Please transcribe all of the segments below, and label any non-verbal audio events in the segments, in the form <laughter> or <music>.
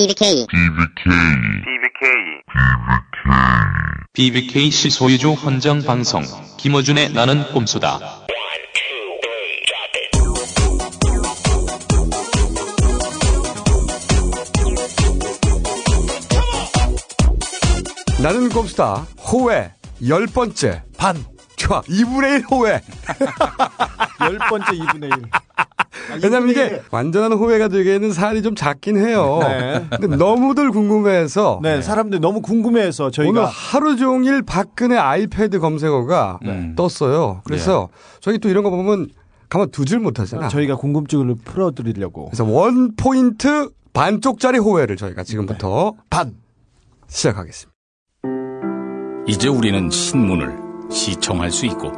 BBK. BBK 시소유주 헌정 방송 김어준의 나는 꼼수다. 나는 꼼수다. 호회. 열 번째. 반. 좋아. 2분의 1 호회. <laughs> 열 번째 2분의 1. 왜냐면 이게 완전한 호회가 되기에는 사안이 좀 작긴 해요. 네. 근데 너무들 궁금해해서 네, 사람들이 너무 궁금해해서 오늘 저희가 하루 종일 박근혜 아이패드 검색어가 네. 떴어요. 그래서 저희 또 이런 거 보면 가만 두질 못하잖아. 저희가 궁금증을 풀어드리려고 그래서 원 포인트 반쪽짜리 호회를 저희가 지금부터 반. 시작하겠습니다. 이제 우리는 신문을 시청할 수 있고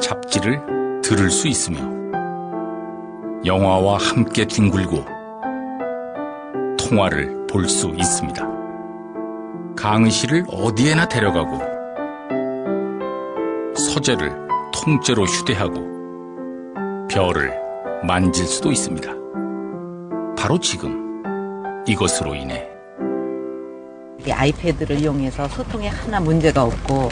잡지를 들을 수 있으며 영화와 함께 뒹굴고 통화를 볼 수 있습니다. 강의 실을 어디에나 데려가고 서재를 통째로 휴대하고 별을 만질 수도 있습니다. 바로 지금 이것으로 인해 이 아이패드를 이용해서 소통에 하나 문제가 없고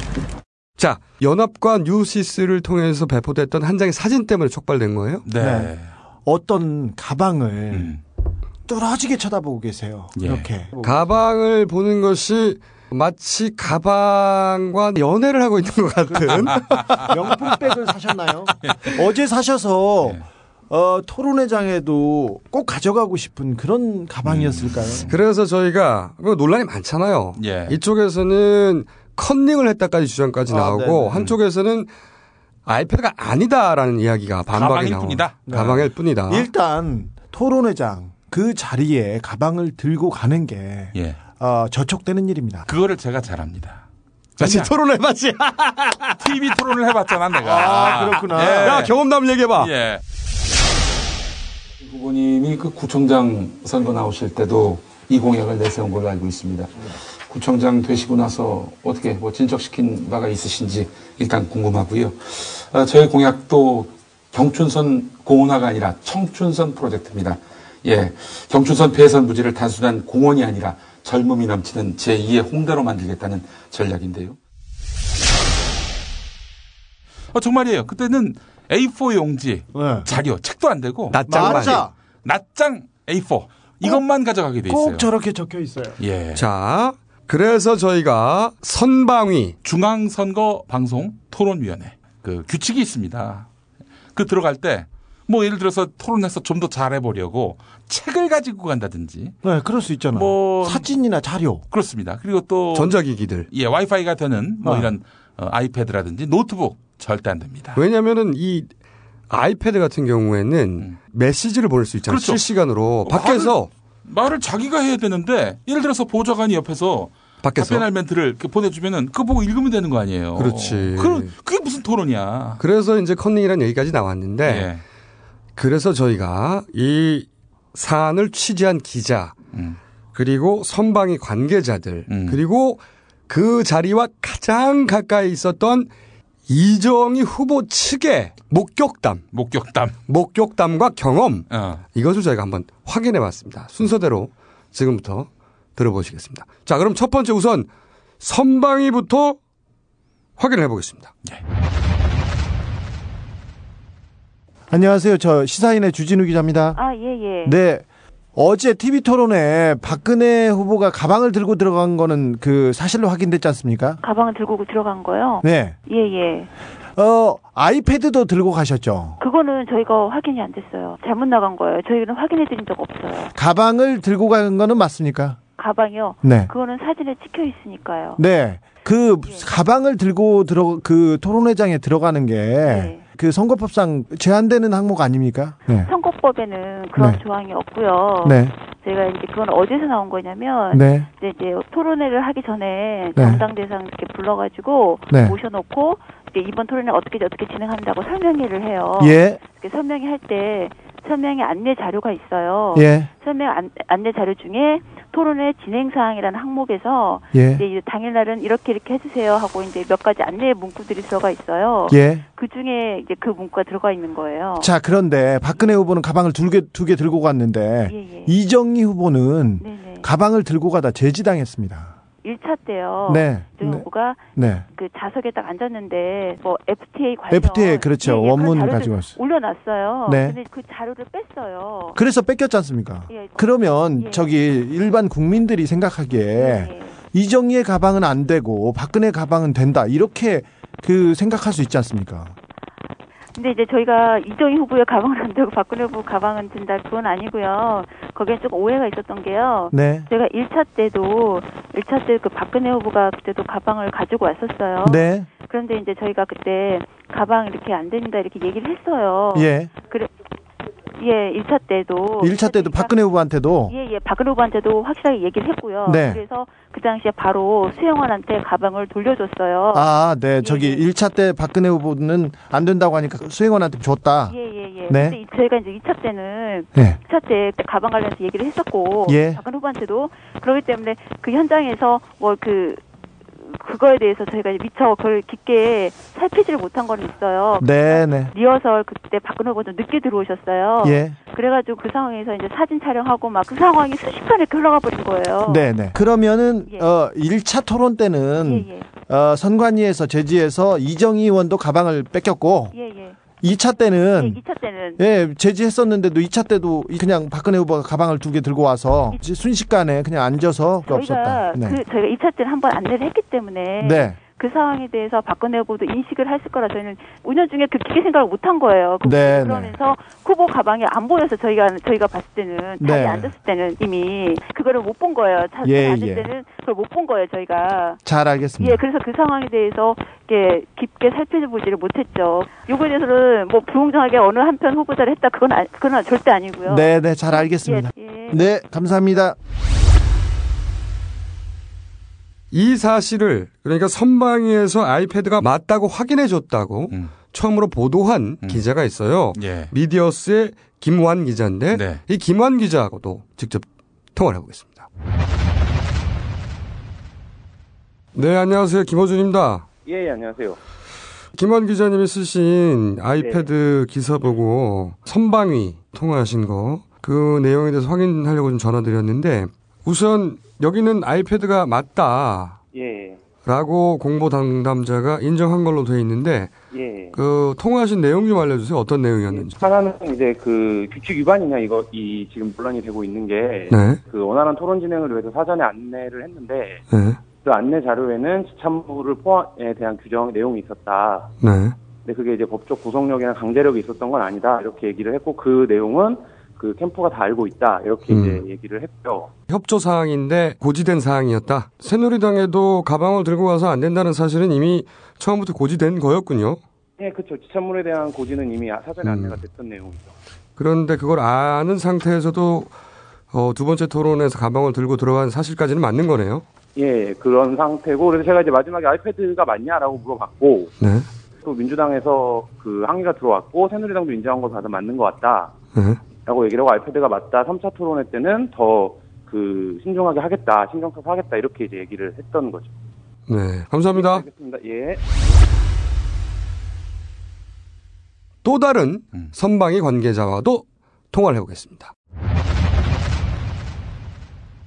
자, 연합과 뉴시스를 통해서 배포됐던 한 장의 사진 때문에 촉발된 거예요? 네. 어떤 가방을 음. 뚫어지게 쳐다보고 계세요. 예. 이렇게. 가방을 보는 것이 마치 가방과 연애를 하고 있는 것 같은 <laughs> 명품백을 사셨나요? 어제 사셔서 어, 토론회장에도 꼭 가져가고 싶은 그런 가방이었을까요? 그래서 저희가 그 논란이 많잖아요. 예. 이쪽에서는 컨닝을 했다까지 주장까지 아, 나오고 네네. 한쪽에서는 아이패드가 아니다라는 이야기가 반박이 가방일 나오 뿐이다? 가방일 뿐이다. 일단 토론회장 그 자리에 가방을 들고 가는 게 예. 어, 저촉되는 일입니다. 그거를 제가 잘합니다. 다시 토론해봤지. <laughs> TV 토론을 해봤잖아, 내가. 아, 그렇구나. 예. 야 경험담 얘기해봐. 예. 후보님이 그 구청장 선거 나오실 때도 이 공약을 내세운 걸로 알고 있습니다. 구청장 되시고 나서 어떻게 뭐 진척시킨 바가 있으신지 일단 궁금하고요. 아, 저희 공약도 경춘선 공원화가 아니라 청춘선 프로젝트입니다. 예, 경춘선 폐선 부지를 단순한 공원이 아니라 젊음이 넘치는 제2의 홍대로 만들겠다는 전략인데요. 어, 정말이에요. 그때는 A4 용지, 네. 자료, 책도 안 되고, 낱장만. 맞아. 낱장 A4. 이것만 가져가게 돼 있어요. 꼭 저렇게 적혀 있어요. 예. 자, 그래서 저희가 선방위 중앙선거 방송 토론위원회. 그 규칙이 있습니다. 그 들어갈 때, 뭐 예를 들어서 토론해서 좀 더 잘해보려고 책을 가지고 간다든지. 네, 그럴 수 있잖아요. 뭐- 사진이나 자료. 그렇습니다. 그리고 또. 전자기기들. 예, 와이파이가 되는 뭐 어. 이런 어, 아이패드라든지 노트북 절대 안 됩니다. 왜냐면은 이 아이패드 같은 경우에는 메시지를 보낼 수 있잖아요. 음. 그렇죠. 실시간으로 밖에서 말을 자기가 해야 되는데 예를 들어서 보좌관이 옆에서 밖에서 답변할 멘트를 이렇게 보내주면은 그거 보고 읽으면 되는 거 아니에요. 그렇지. 그 그게 무슨 토론이야. 그래서 이제 컨닝이라는 얘기까지 나왔는데 예. 그래서 저희가 이 사안을 취재한 기자 음. 그리고 선방위 관계자들 음. 그리고 그 자리와 가장 가까이 있었던 이정희 후보 측의 목격담, 목격담. 목격담과 경험 어. 이것을 저희가 한번 확인해 봤습니다. 순서대로 지금부터 들어보시겠습니다. 자, 그럼 첫 번째 우선 선방위부터 확인을 해보겠습니다. 안녕하세요. 저 시사인의 주진우 기자입니다. 아, 예, 예. 네. 어제 TV 토론에 박근혜 후보가 가방을 들고 들어간 거는 그 사실로 확인됐지 않습니까? 가방을 들고 들어간 거요? 네. 예, 예. 어, 아이패드도 들고 가셨죠. 그거는 저희가 확인이 안 됐어요. 잘못 나간 거예요. 저희는 확인해 드린 적 없어요. 가방을 들고 간 거는 맞습니까? 가방이요? 네. 그거는 사진에 찍혀 있으니까요. 네. 그 가방을 들고 들어 그 토론회장에 들어가는 게그 네. 선거법상 제한되는 항목 아닙니까? 네. 선거법에는 그런 네. 조항이 없고요. 네. 제가 이제 그건 어디서 나온 거냐면 네. 이제, 이제 토론회를 하기 전에 네. 담당 대상 이렇게 불러가지고 네. 모셔놓고 이제 이번 토론회 어떻게 어떻게 진행한다고 설명회를 해요. 예. 이렇게 설명회 할 때 설명의 안내 자료가 있어요. 예. 설명 안, 안내 자료 중에 토론회 진행 사항이라는 항목에서 예. 이제 이 당일날은 이렇게 이렇게 해주세요 하고 이제 몇 가지 안내 문구들이 들어가 있어요. 예. 그 중에 이제 그 문구가 들어가 있는 거예요. 자, 그런데 박근혜 후보는 가방을 두 개, 두개 들고 갔는데 예, 예. 이정희 후보는 네네. 가방을 들고 가다 제지당했습니다. 1차 때요. 네. 정 네. 네. 그 좌석에 딱 앉았는데 뭐 FTA 관련 FTA 그렇죠. 예, 예, 자료를 가지고 왔어요. 올려놨어요. 네. 근데 그 자료를 뺐어요. 그래서 뺏겼지 않습니까? 예, 그러면 예. 저기 일반 국민들이 생각하기에 예. 이정희의 가방은 안 되고 박근혜 가방은 된다. 이렇게 그 생각할 수 있지 않습니까? 근데 이제 저희가 이정희 후보의 가방은 안 되고 박근혜 후보 가방은 든다 그건 아니고요. 거기에 조금 오해가 있었던 게요. 네. 제가 1차 때도 1차 때 그 박근혜 후보가 그때도 가방을 가지고 왔었어요. 네. 그런데 이제 저희가 그때 가방 이렇게 안 된다 이렇게 얘기를 했어요. 예. 그래 예, 1차 때도 1차 때도 박근혜 후보한테도 예, 예, 박근혜 후보한테도 확실하게 얘기를 했고요. 네. 그래서 그 당시에 바로 수영원한테 가방을 돌려줬어요. 아, 네. 저기 예, 예. 1차 때 박근혜 후보는 안 된다고 하니까 수행원한테 줬다. 예, 예, 예. 네. 근데 이- 저희가 이제 2차 때는 예. 2차 때 가방 관련해서 얘기를 했었고 예. 박근혜 후보한테도 그렇기 때문에 그 현장에서 뭐그 그거에 대해서 저희가 미처 그걸 깊게 살피지를 못한 건 있어요. 네, 네. 리허설 그때 박근혜 후보 좀 늦게 들어오셨어요. 예. 그래가지고 그 상황에서 이제 사진 촬영하고 막 그 상황이 순식간에 흘러가 버린 거예요. 네, 네. 그러면은 예. 어 1차 토론 때는 예, 예. 어 선관위에서 제지해서 이정희 의원도 가방을 뺏겼고 예, 예. 2차 예, 때는 2차 때는 예, 제지했었는데도 2차 때도 그냥 박근혜 후보가 가방을 두 개 들고 와서 순식간에 그냥 앉아서 저희가 없었다. 네. 그 저희가 2차 때는 한번 안내를 했기 때문에 네. 그 상황에 대해서 박근혜 후보도 인식을 했을 거라 저희는 운영 중에 그 깊게 생각을 못한 거예요. 그 네, 그러면서 후보 가방이 안 보여서 저희가 저희가 봤을 때는 네. 앉았을 때는 이미 그거를 못 본 거예요. 자리에 예, 앉을 예. 때는 그걸 못 본 거예요. 저희가 잘 알겠습니다. 예, 그래서 그 상황에 대해서 이렇게 깊게 살펴보지를 못했죠. 요거에 대해서는 뭐 불공정하게 어느 한편 후보자를 했다 그건 아, 그건 절대 아니고요. 네, 네, 잘 알겠습니다. 예, 예. 네, 감사합니다. 이 사실을 그러니까 선방위에서 아이패드가 맞다고 확인해 줬다고 음. 처음으로 보도한 음. 기자가 있어요. 예. 미디어스의 김완 기자인데 네. 이 김완 기자하고도 직접 통화를 해보겠습니다. 네, 안녕하세요. 김호준입니다. 예, 예, 안녕하세요. 김완 기자님이 쓰신 아이패드 기사 보고 선방위 통화하신 거 그 내용에 대해서 확인하려고 좀 전화드렸는데 우선 여기는 아이패드가 맞다. 예, 라고 공보 담당자가 인정한 걸로 돼 있는데 예. 그 통화하신 내용 좀 알려주세요. 어떤 내용이었는지. 하나는 이제 그 규칙 위반이냐 이거 이 지금 논란이 되고 있는 게그 네, 원활한 토론 진행을 위해서 사전에 안내를 했는데 네, 그 안내 자료에는 지참부를 포함에 대한 규정 내용이 있었다. 네. 근데 그게 이제 법적 구속력이나 강제력이 있었던 건 아니다 이렇게 얘기를 했고 그 내용은 그 캠프가 다 알고 있다 이렇게 음. 이제 얘기를 했죠. 협조 사항인데 고지된 사항이었다. 새누리당에도 가방을 들고 가서 안 된다는 사실은 이미 처음부터 고지된 거였군요. 예, 그렇죠. 지참물에 대한 고지는 이미 사전에 음. 안내가 됐던 내용이죠. 그런데 그걸 아는 상태에서도 어, 두 번째 토론에서 가방을 들고 들어간 사실까지는 맞는 거네요. 예, 그런 상태고 그래서 제가 이제 마지막에 아이패드가 맞냐라고 물어봤고 네, 또 민주당에서 그 항의가 들어왔고 새누리당도 인정한 걸 봐서 맞는 것 같다. 네. 라고 얘기를 하고 아이패드가 맞다. 3차 토론회 때는 더 그 신중하게 하겠다. 신경 써서 하겠다. 이렇게 이제 얘기를 했던 거죠. 네. 감사합니다. 알겠습니다. 예. 또 다른 음. 선방위 관계자와도 통화를 해보겠습니다.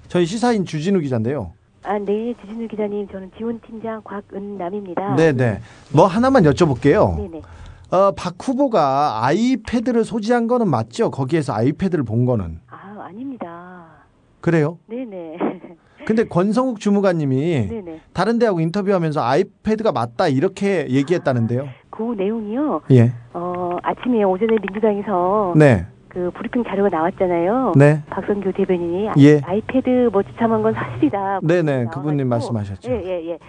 저희 시사인 주진우 기자인데요. 아, 네, 지진우 기자님, 저는 지원팀장 곽은남입니다. 네, 네. 뭐 하나만 여쭤볼게요. 네네. 어, 박 후보가 아이패드를 소지한 거는 맞죠? 거기에서 아이패드를 본 거는. 아, 아닙니다. 그래요? 네네. 근데 권성욱 주무관님이 네네. 다른 데하고 인터뷰하면서 아이패드가 맞다 이렇게 얘기했다는데요. 그 내용이요. 예. 어, 아침에 오전에 민주당에서 네. 그 브리핑 자료가 나왔잖아요. 네. 박성규 대변인이 아- 예. 아이패드 뭐 지참한 건 사실이다. 네네. 나와가지고. 그분님 말씀하셨죠. 예, 예, 예.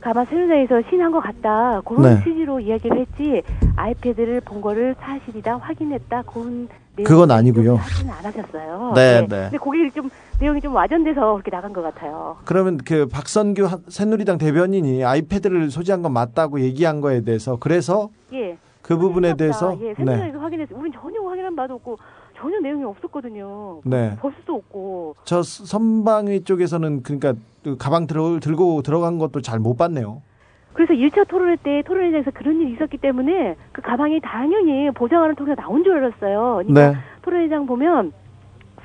가만 새누리당에서 신한 것 같다. 그런 네. 취지로 이야기를 했지. 아이패드를 본 거를 사실이다 확인했다. 그런 그건 아니고요. 하지는 안 하셨어요. 네, 네. 근데 거기 좀 내용이 좀 와전돼서 그렇게 나간 것 같아요. 그러면 그 박선규 하- 새누리당 대변인이 아이패드를 소지한 건 맞다고 얘기한 거에 대해서 그래서 예. 그 부분에. 대해서 예, 네. 새누리당에서 확인했어요. 우린 전혀 확인한 바도 없고 전혀 내용이 없었거든요. 네. 볼 수도 없고. 저 선방위 쪽에서는 그러니까 그 가방 들어, 들고 들어간 것도 잘 못 봤네요. 그래서 1차 토론회 때 토론회장에서 그런 일이 있었기 때문에 그 가방이 당연히 보장하는 통로가 나온 줄 알았어요. 그러니까 네. 토론회장 보면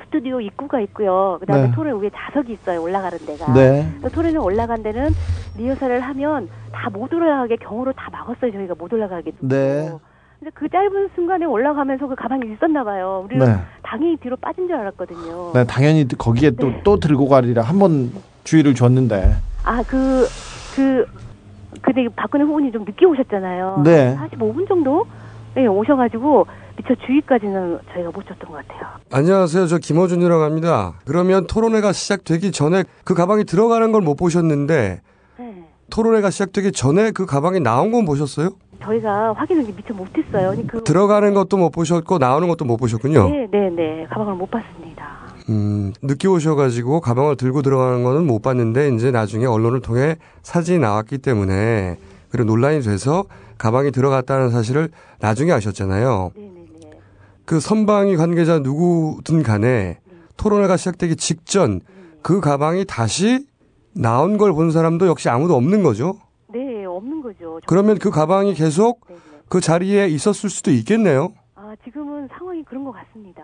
스튜디오 입구가 있고요. 그다음에 네. 토론 위에 좌석이 있어요. 올라가는 데가. 네. 그 토론회 올라간 데는 리허설을 하면 다 못 올라가게 경호로 다 막았어요. 저희가 못 올라가게. 네. 근데 그 짧은 순간에 올라가면서 그 가방이 있었나 봐요. 우리는 네. 당연히 뒤로 빠진 줄 알았거든요. 네, 당연히 거기에 또 네. 또 들고 가리라 한 번 주의를 줬는데. 아, 그, 그, 근데 박근혜 후보님 좀 늦게 오셨잖아요. 네. 한 45분 정도? 네, 오셔가지고, 미처 주의까지는 저희가 못 줬던 것 같아요. 안녕하세요. 저 김어준이라고 합니다. 그러면 토론회가 시작되기 전에 그 가방이 들어가는 걸 못 보셨는데 네. 토론회가 시작되기 전에 그 가방이 나온 건 보셨어요? 저희가 확인을 미처 못했어요. 그, 들어가는 것도 못 보셨고 나오는 것도 못 보셨군요. 네, 네, 네. 가방을 못 봤습니다. 음, 늦게 오셔가지고 가방을 들고 들어가는 거는 못 봤는데 이제 나중에 언론을 통해 사진이 나왔기 때문에 그리고 논란이 돼서 가방이 들어갔다는 사실을 나중에 아셨잖아요. 네, 네, 네. 그 선방위 관계자 누구든 간에 토론회가 시작되기 직전 그 가방이 다시 나온 걸 본 사람도 역시 아무도 없는 거죠. 그러면 그 가방이 계속 네, 네. 그 자리에 있었을 수도 있겠네요. 아, 지금은 상황이 그런 것 같습니다.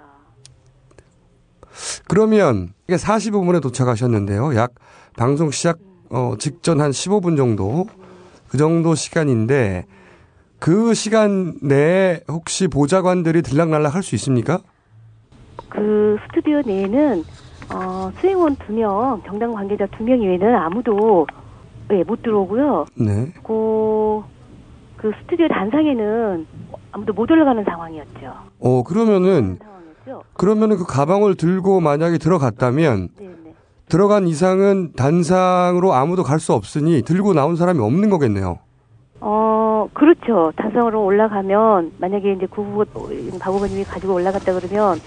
그러면 이게 45분에 도착하셨는데요. 약 방송 시작 어, 직전 한 15분 정도 그 정도 시간인데 그 시간 내에 혹시 보좌관들이 들락날락 할 수 있습니까? 그 스튜디오 내에는 어, 수행원 두 명, 정당 관계자 두 명 이외에는 아무도 예, 못 들어오고요. 네. 그, 그 스튜디오 단상에는 아무도 못 올라가는 상황이었죠. 어 그러면은 상황이었죠. 그러면은 그 가방을 들고 만약에 들어갔다면 네, 네. 들어간 이상은 단상으로 아무도 갈 수 없으니 들고 나온 사람이 없는 거겠네요. 어, 그렇죠. 단상으로 올라가면 만약에 이제 구 후보, 박 후보님이 가지고 올라갔다 그러면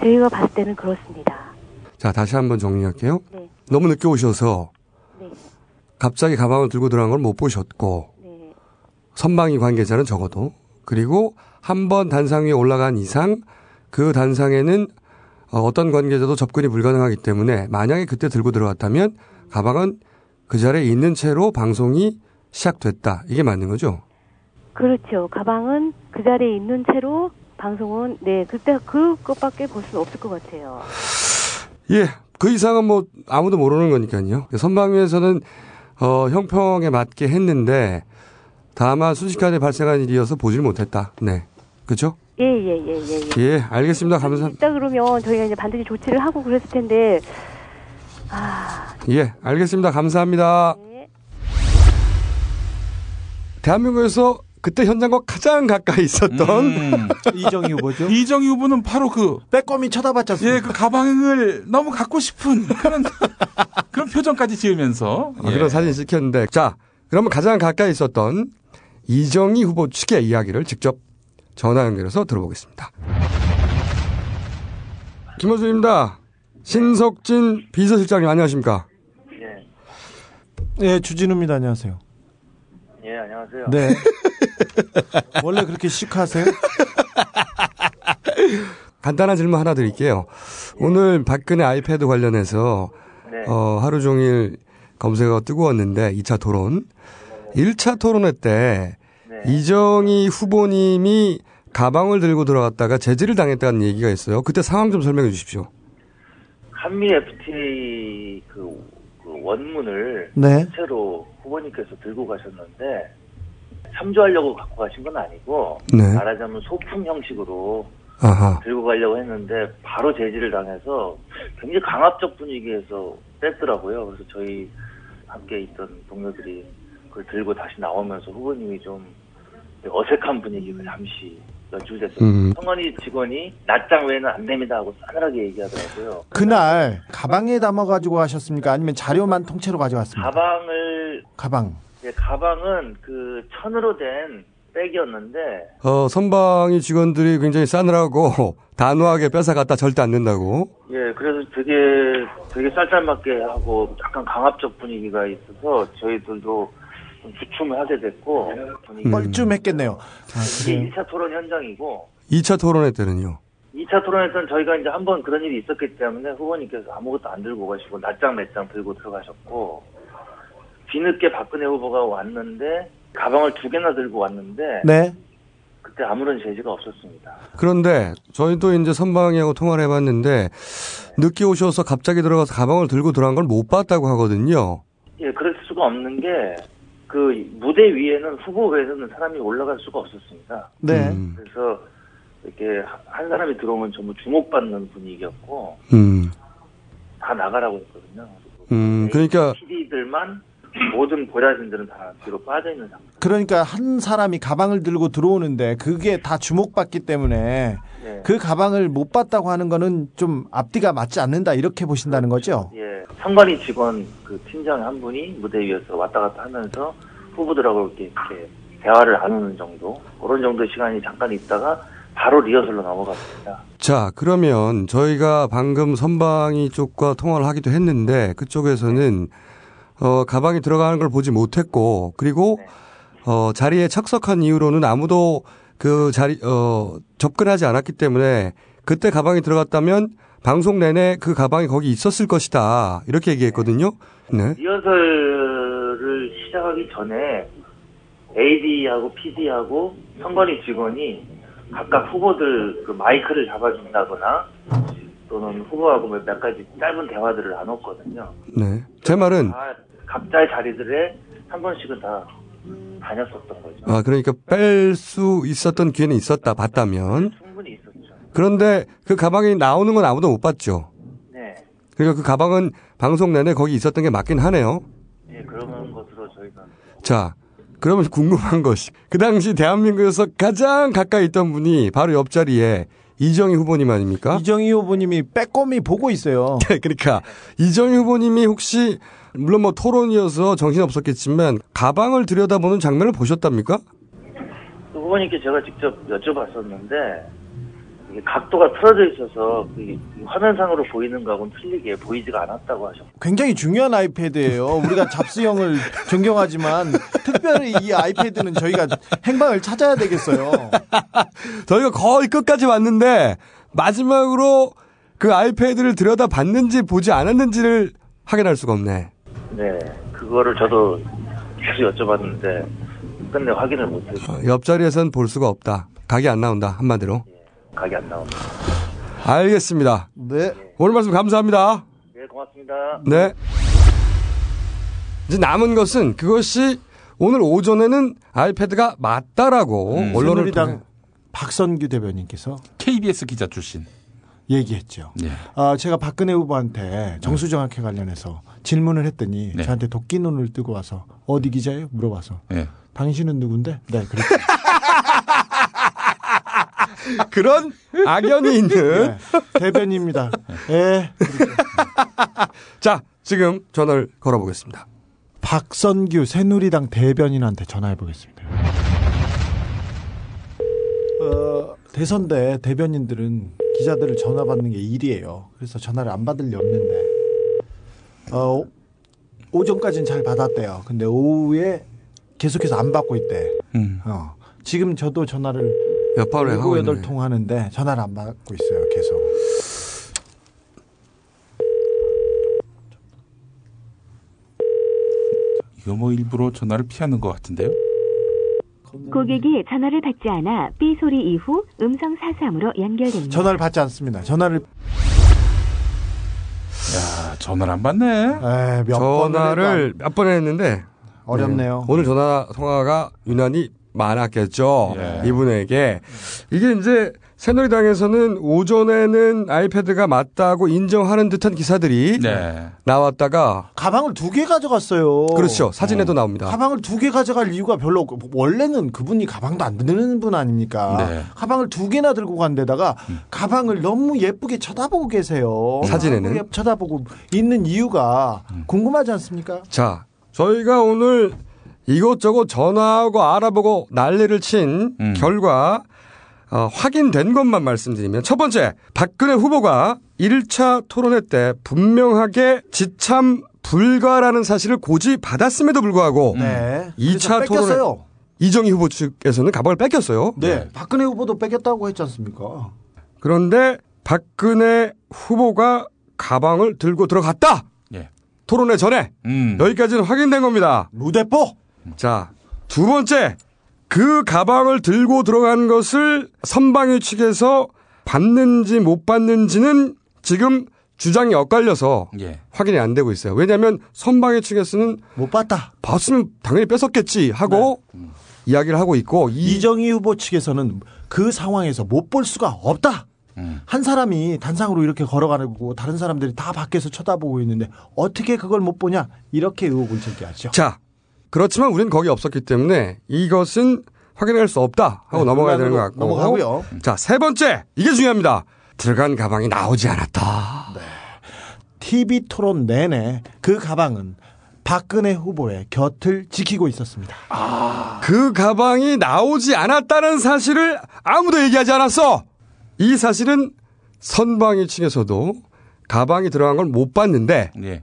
저희가 봤을 때는 그렇습니다. 자 다시 한번 정리할게요. 네, 너무 늦게 오셔서 네, 갑자기 가방을 들고 들어간 걸 못 보셨고 네, 선방위 관계자는 적어도 그리고 한 번 단상 위에 올라간 이상 그 단상에는 어, 어떤 관계자도 접근이 불가능하기 때문에 만약에 그때 들고 들어갔다면 가방은 그 자리에 있는 채로 방송이 시작됐다. 이게 맞는 거죠? 그렇죠. 가방은 그 자리에 있는 채로 방송은 네 그때 그것밖에 볼 수는 없을 것 같아요. 예. 그 이상은 뭐 아무도 모르는 거니까요. 선방위에서는 어, 형평에 맞게 했는데 다만 순식간에 발생한 일이어서 보질 못했다. 네. 그죠? 예예예예 예, 예, 예. 예, 알겠습니다. 감사합니다. 있다 그러면 저희가 이제 반드시 조치를 하고 그랬을 텐데 아 예, 알겠습니다. 감사합니다. 네. 대한민국에서 그때 현장과 가장 가까이 있었던 음. <laughs> 이정희 후보죠. 이정희 후보는 바로 그 빼꼼히 쳐다봤지 않습니까? 예, 그 가방을 너무 갖고 싶은 그런 그런 표정까지 지으면서 아, 예. 그런 사진 찍혔는데 자 그러면 가장 가까이 있었던 이정희 후보 측의 이야기를 직접 전화 연결해서 들어보겠습니다. 김호준입니다. 신석진 비서실장님 안녕하십니까? 예, 예, 주진우입니다. 안녕하세요. 예, 안녕하세요. 네. <laughs> <laughs> 원래 그렇게 시크하세요? <laughs> 간단한 질문 하나 드릴게요. 오늘 박근혜 아이패드 관련해서 네. 어, 하루 종일 검색어가 뜨거웠는데 2차 토론. 1차 토론회 때 네. 이정희 후보님이 가방을 들고 들어갔다가 제지를 당했다는 얘기가 있어요. 그때 상황 좀 설명해 주십시오. 한미 FTA 그, 그 원문을 네. 실제로 후보님께서 들고 가셨는데 참조하려고 갖고 가신 건 아니고 네. 말하자면 소품 형식으로 아하. 들고 가려고 했는데 바로 제지를 당해서 굉장히 강압적 분위기에서 뺐더라고요. 그래서 저희 함께 있던 동료들이 그걸 들고 다시 나오면서 후보님이 좀 어색한 분위기가 잠시 연출됐어요. 음. 성원이 직원이 낮장 외에는 안 됩니다 하고 싸늘하게 얘기하더라고요. 그날 가방에 담아가지고 가셨습니까? 아니면 자료만 통째로 가져갔습니까? 가방을 가방. 예, 가방은 그 천으로 된 백이었는데 어, 선방위 직원들이 굉장히 싸늘하고 <laughs> 단호하게 뺏어갔다 절대 안 된다고. 예 그래서 되게 되게 쌀쌀맞게 하고 약간 강압적 분위기가 있어서 저희들도 좀 주춤을 하게 됐고 분위기 음. 뻘쭘했겠네요. 아, 이게 그래요? 1차 토론 현장이고 2차 토론회 때는요. 2차 토론회 때는 저희가 이제 한 번 그런 일이 있었기 때문에 후보님께서 아무것도 안 들고 가시고 낱장 맷장 들고 들어가셨고 뒤늦게 박근혜 후보가 왔는데 가방을 두 개나 들고 왔는데 네. 그때 아무런 제지가 없었습니다. 그런데 저희도 이제 선방이하고 통화를 해봤는데 늦게 오셔서 갑자기 들어가서 가방을 들고 들어간 걸 못 봤다고 하거든요. 예, 그럴 수가 없는 게 그 무대 위에는 후보 외에는 사람이 올라갈 수가 없었습니다. 네. 음, 그래서 이렇게 한 사람이 들어오면 전부 주목받는 분위기였고 음, 다 나가라고 했거든요. 음, 그러니까 PD들만 모든 보좌진들은 다 뒤로 빠져 있는 상태. 그러니까 한 사람이 가방을 들고 들어오는데 그게 다 주목받기 때문에 예. 그 가방을 못 봤다고 하는 거는 좀 앞뒤가 맞지 않는다 이렇게 보신다는 거죠? 예, 선관위 직원 그 팀장 한 분이 무대 위에서 왔다 갔다 하면서 후보들하고 이렇게, 이렇게 대화를 나누는 정도 그런 정도 시간이 잠깐 있다가 바로 리허설로 넘어갔습니다. 자, 그러면 저희가 방금 선방이 쪽과 통화를 하기도 했는데 그쪽에서는 어, 가방이 들어가는 걸 보지 못했고 그리고 어, 자리에 착석한 이후로는 아무도 그 자리 어, 접근하지 않았기 때문에 그때 가방이 들어갔다면 방송 내내 그 가방이 거기 있었을 것이다. 이렇게 얘기했거든요. 네. 리허설을 시작하기 전에 AD하고 PD하고 선관위 직원이 각각 후보들 그 마이크를 잡아준다거나 또는 후보하고 몇, 몇 가지 짧은 대화들을 나눴거든요. 네. 제 말은 다 각자의 자리들에 한 번씩은 다 다녔었던 거죠. 아, 그러니까 뺄 수 있었던 기회는 있었다. 봤다면. 충분히 있었죠. 그런데 그 가방이 나오는 건 아무도 못 봤죠. 네. 그러니까 그 가방은 방송 내내 거기 있었던 게 맞긴 하네요. 예, 그런 것으로 저희가 자, 그러면 궁금한 것이 그 당시 대한민국에서 가장 가까이 있던 분이 바로 옆자리에 이정희 후보님 아닙니까? 이정희 후보님이 빼꼼히 보고 있어요. <laughs> 네, 그러니까 이정희 후보님이 혹시 물론 뭐 토론이어서 정신 없었겠지만 가방을 들여다보는 장면을 보셨답니까? 그 후보님께 제가 직접 여쭤봤었는데 각도가 틀어져 있어서 그 화면상으로 보이는 거하고는 틀리게 보이지가 않았다고 하셨고 굉장히 중요한 아이패드예요. 우리가 잡스형을 <laughs> 존경하지만 특별히 이 아이패드는 저희가 행방을 찾아야 되겠어요. <laughs> 저희가 거의 끝까지 왔는데 마지막으로 그 아이패드를 들여다 봤는지 보지 않았는지를 확인할 수가 없네. 네 그거를 저도 계속 여쭤봤는데 끝내 확인을 못해서 어, 옆자리에선 볼 수가 없다. 각이 안 나온다. 한마디로. 각이 안 나옵니다. 알겠습니다. 네. 오늘 말씀 감사합니다. 네 고맙습니다. 네. 이제 남은 것은 그것이 오늘 오전에는 아이패드가 맞다라고 음. 언론을 통해 박선규 대변인께서 KBS 기자 출신. 얘기했죠. 네. 아, 제가 박근혜 후보한테 정수정학회 관련해서 질문을 했더니 네. 저한테 도끼 눈을 뜨고 와서 어디 기자예요? 물어봐서 네. 당신은 누군데? 네, 그렇죠. <laughs> 그런 악연이 있는 네, 대변입니다. 예. 자 지금 전화를 걸어보겠습니다. 박선규 새누리당 대변인한테 전화해 보겠습니다. 어, 대선 때 대변인들은 기자들을 전화 받는 게 일이에요. 그래서 전화를 안 받을 리 없는데 어, 오전까지는 잘 받았대요. 근데 오후에 계속해서 안 받고 있대. 음. 어, 지금 저도 전화를 몇 발을 하고 여덟. 통 하는데 전화를 안 받고 있어요. 계속. 이거 뭐 일부러 전화를 피하는 것 같은데요. 고객이 전화를 받지 않아 삐 소리 이후 음성 사삼으로 연결됩니다. 전화를 받지 않습니다. 전화를 야 전화를 안 받네. 에, 몇 전화를 몇 번 했는데 어렵네요. 네. 오늘 전화 통화가 유난히 많았겠죠. 예. 이분에게 이게 이제 새누리당에서는 오전에는 아이패드가 맞다고 인정하는 듯한 기사들이 네. 나왔다가 가방을 두 개 가져갔어요. 그렇죠 사진에도 나옵니다. 가방을 두 개 가져갈 이유가 별로 없고 원래는 그분이 가방도 안 드는 분 아닙니까? 네. 가방을 두 개나 들고 간 데다가 가방을 너무 예쁘게 쳐다보고 계세요. 사진에는? 예쁘게 쳐다보고 있는 이유가 음. 궁금하지 않습니까? 자 저희가 오늘 이것저것 전화하고 알아보고 난리를 친 음. 결과 어, 확인된 것만 말씀드리면 첫 번째 박근혜 후보가 1차 토론회 때 분명하게 지참 불가라는 사실을 고지 받았음에도 불구하고 네. 이 그래서 차 뺏겼어요. 이정희 후보 측에서는 가방을 뺏겼어요. 네. 박근혜 후보도 뺏겼다고 했지 않습니까? 그런데 박근혜 후보가 가방을 들고 들어갔다. 예. 토론회 전에 음. 여기까지는 확인된 겁니다. 무대뽀. 자, 두 번째. 그 가방을 들고 들어간 것을 선방위 측에서 받는지 못 받는지는 지금 주장이 엇갈려서 예. 확인이 안 되고 있어요. 왜냐하면 선방위 측에서는 못 봤다. 봤으면 당연히 뺏었겠지 하고 이야기를 하고 있고 이 이정희 후보 측에서는 그 상황에서 못 볼 수가 없다. 음. 한 사람이 단상으로 이렇게 걸어가고 다른 사람들이 다 밖에서 쳐다보고 있는데 어떻게 그걸 못 보냐 이렇게 의혹을 제기하죠. 자, 그렇지만 우리는 거기 없었기 때문에 이것은 확인할 수 없다 하고 네, 넘어가야 되는 것 같고. 넘어가고요. 자, 세 번째. 이게 중요합니다. 들어간 가방이 나오지 않았다. TV 토론 내내 그 가방은 박근혜 후보의 곁을 지키고 있었습니다. 그 가방이 나오지 않았다는 사실을 아무도 얘기하지 않았어. 이 사실은 선방위 측에서도 가방이 들어간 걸 못 봤는데 예.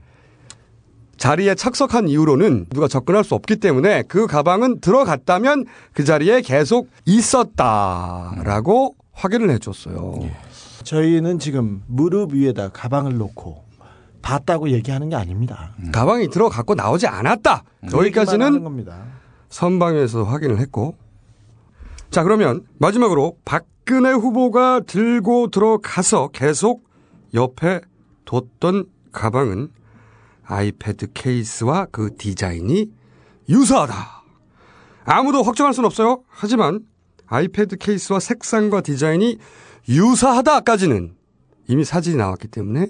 자리에 착석한 이후로는 누가 접근할 수 없기 때문에 그 가방은 들어갔다면 그 자리에 계속 있었다라고 확인을 해줬어요. 저희는 지금 무릎 위에다 가방을 놓고 봤다고 얘기하는 게 아닙니다. 가방이 들어갔고 나오지 않았다. 하는 여기까지는 겁니다. 선방위에서 확인을 했고. 자, 그러면 마지막으로 박근혜 후보가 들고 들어가서 계속 옆에 뒀던 가방은 아이패드 케이스와 그 디자인이 유사하다. 아무도 확정할 수는 없어요. 하지만 아이패드 케이스와 색상과 디자인이 유사하다까지는 이미 사진이 나왔기 때문에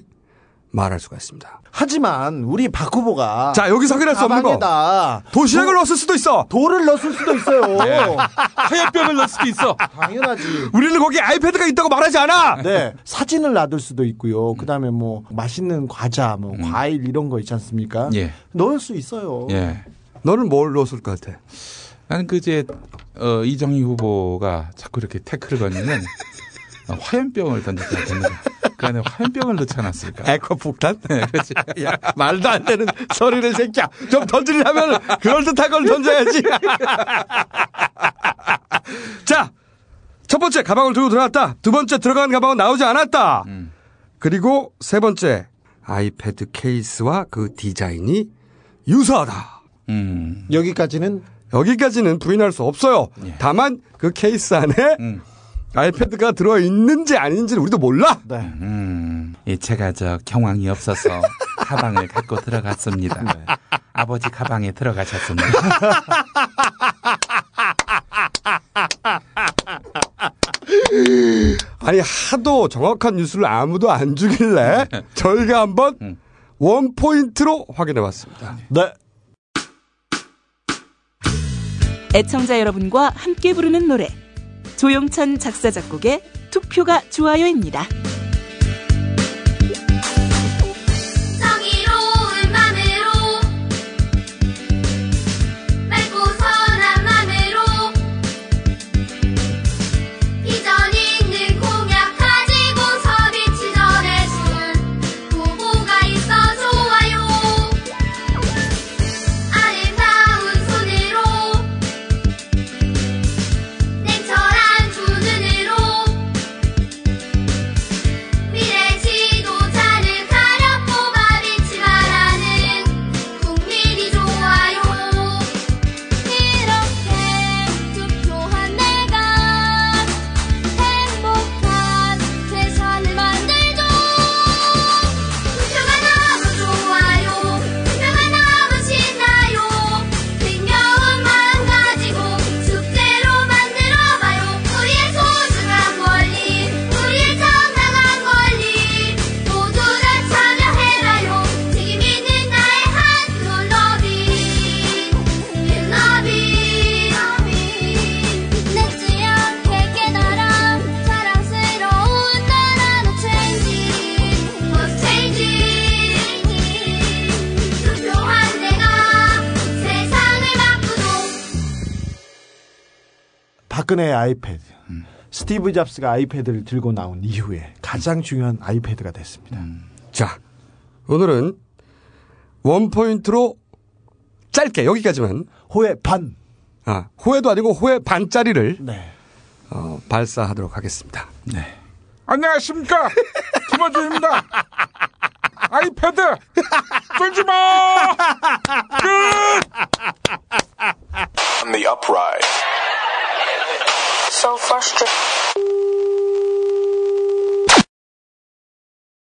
말할 수가 있습니다. 하지만 우리 박 후보가 자, 여기서 확인할 수 없는 거. 도시락을 넣었을 수도 있어. 돌을 넣었을 수도 있어요. <laughs> 화염병을 넣을 수도 있어. 당연하지. 우리는 거기 아이패드가 있다고 말하지 않아. 네, 사진을 놔둘 수도 있고요. 그다음에 뭐 맛있는 과자, 뭐 과일 이런 거 있지 않습니까? 예. 넣을 수 있어요. 예. 너는 뭘 넣었을 것 같아? 나는 그제 어, 이정희 후보가 자꾸 이렇게 태클을 걸리면 어, <laughs> 화염병을 던졌다 했는데 그 안에 화염병을 넣지 않았을까? 에코 폭탄? 네, 그렇지. 야, 말도 안 되는 소리를 새끼야. 좀 던지려면 그럴듯한 걸 던져야지. <laughs> 자, 첫 번째 가방을 들고 들어갔다. 두 번째 들어간 가방은 나오지 않았다. 음. 그리고 세 번째 아이패드 케이스와 그 디자인이 유사하다. 음. 여기까지는 여기까지는 부인할 수 없어요. 예. 다만 그 케이스 안에 음. 아이패드가 들어 있는지 아닌지는 우리도 몰라. 네. 음. 예, 제가 저 경황이 없어서 <laughs> 가방을 갖고 들어갔습니다. 아버지 가방에 들어가셨습니다. <laughs> 아니 하도 정확한 뉴스를 아무도 안 주길래 저희가 한번 음. 원 포인트로 확인해 봤습니다. 네. 애청자 여러분과 함께 부르는 노래 조영천 작사 작곡의 투표가 좋아요입니다. 박근혜의 아이패드. 스티브 잡스가 아이패드를 들고 나온 이후에 가장 중요한 아이패드가 됐습니다. 자, 오늘은 원 포인트로 짧게 여기까지만 호외 반. 아, 호외도 아니고 호외 반짜리를 네. 어, 발사하도록 하겠습니다. 네. 안녕하십니까. 김어준입니다. <laughs> 아이패드 쫄지 마. <laughs> 끝. On the upright. So frustrated.